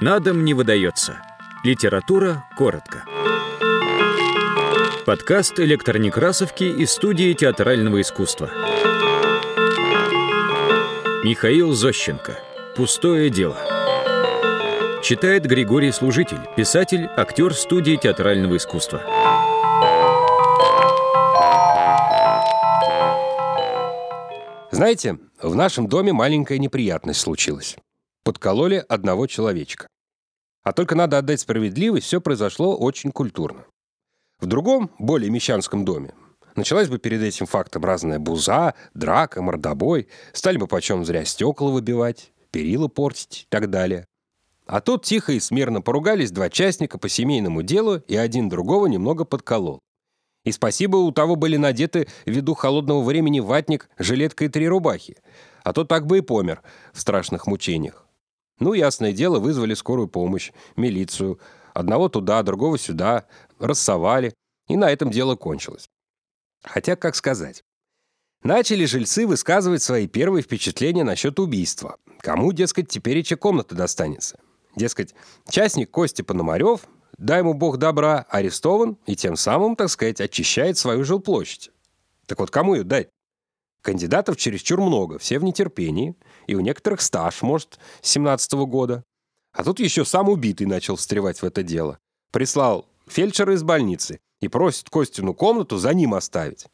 На дом не выдается. Литература коротко. Подкаст «Электронекрасовки» из студии театрального искусства. Михаил Зощенко. «Пустое дело». Читает Григорий Служитель, писатель, актер студии театрального искусства. Знаете, в нашем доме маленькая неприятность случилась. Подкололи одного человечка. А только надо отдать справедливость, все произошло очень культурно. В другом, более мещанском доме, началась бы перед этим фактом разная буза, драка, мордобой, стали бы почем зря стекла выбивать, перила портить и так далее. А тут тихо и смирно поругались два частника по семейному делу, и один другого немного подколол. И спасибо, у того были надеты ввиду холодного времени ватник, жилетка и три рубахи. А то так бы и помер в страшных мучениях. Ну, ясное дело, вызвали скорую помощь, милицию. Одного туда, другого сюда. Рассовали. И на этом дело кончилось. Хотя, как сказать. Начали жильцы высказывать свои первые впечатления насчет убийства. Кому, дескать, теперь и комната достанется. Дескать, частник Кости Пономарев, дай ему бог добра, арестован и тем самым, так сказать, очищает свою жилплощадь. Так вот, кому ее дать? Кандидатов чересчур много, все в нетерпении, и у некоторых стаж, может, с 17 -го года. А тут еще сам убитый начал встревать в это дело. Прислал фельдшера из больницы и просит Костину комнату за ним оставить.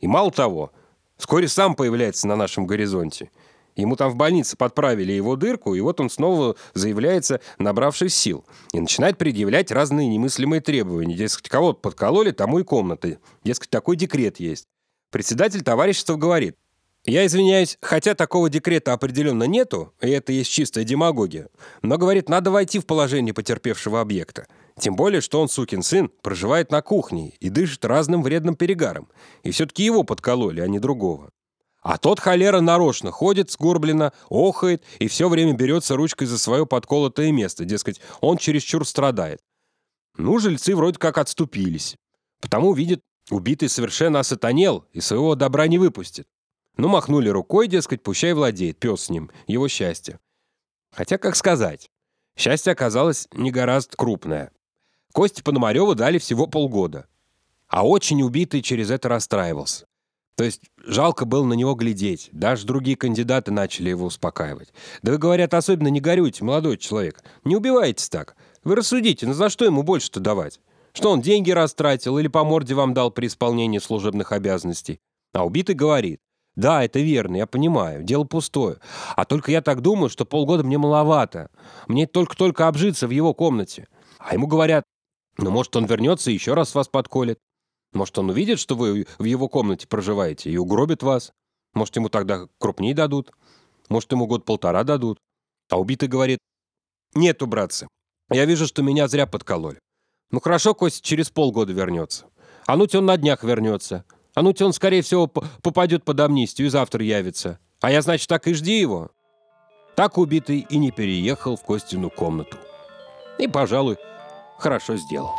И мало того, вскоре сам появляется на нашем горизонте. Ему там в больнице подправили его дырку, и вот он снова заявляется, набравшись сил, и начинает предъявлять разные немыслимые требования. Дескать, кого подкололи, тому и комнаты. Дескать, такой декрет есть. Председатель товарищества говорит, я извиняюсь, хотя такого декрета определенно нету, и это есть чистая демагогия, но, говорит, надо войти в положение потерпевшего объекта. Тем более, что он, сукин сын, проживает на кухне и дышит разным вредным перегаром. И все-таки его подкололи, а не другого. А тот холера нарочно ходит сгорбленно, охает и все время берется ручкой за свое подколотое место. Дескать, он чересчур страдает. Ну, жильцы вроде как отступились. Потому, видит, Убитый совершенно осатанел и своего добра не выпустит. Ну, махнули рукой, дескать, пущай владеет, пес с ним, его счастье. Хотя, как сказать, счастье оказалось не гораздо крупное. Кости Пономареву дали всего полгода. А очень убитый через это расстраивался. То есть жалко было на него глядеть. Даже другие кандидаты начали его успокаивать. Да вы, говорят, особенно не горюйте, молодой человек. Не убивайтесь так. Вы рассудите, ну за что ему больше-то давать? Что он деньги растратил или по морде вам дал при исполнении служебных обязанностей. А убитый говорит, да, это верно, я понимаю, дело пустое. А только я так думаю, что полгода мне маловато. Мне только-только обжиться в его комнате. А ему говорят, ну, может, он вернется и еще раз вас подколет. Может, он увидит, что вы в его комнате проживаете и угробит вас. Может, ему тогда крупнее дадут. Может, ему год-полтора дадут. А убитый говорит, нету, братцы, я вижу, что меня зря подкололи. Ну хорошо, Костя через полгода вернется. А ну он на днях вернется. А ну он, скорее всего, попадет под амнистию и завтра явится. А я, значит, так и жди его. Так убитый и не переехал в Костину комнату. И, пожалуй, хорошо сделал.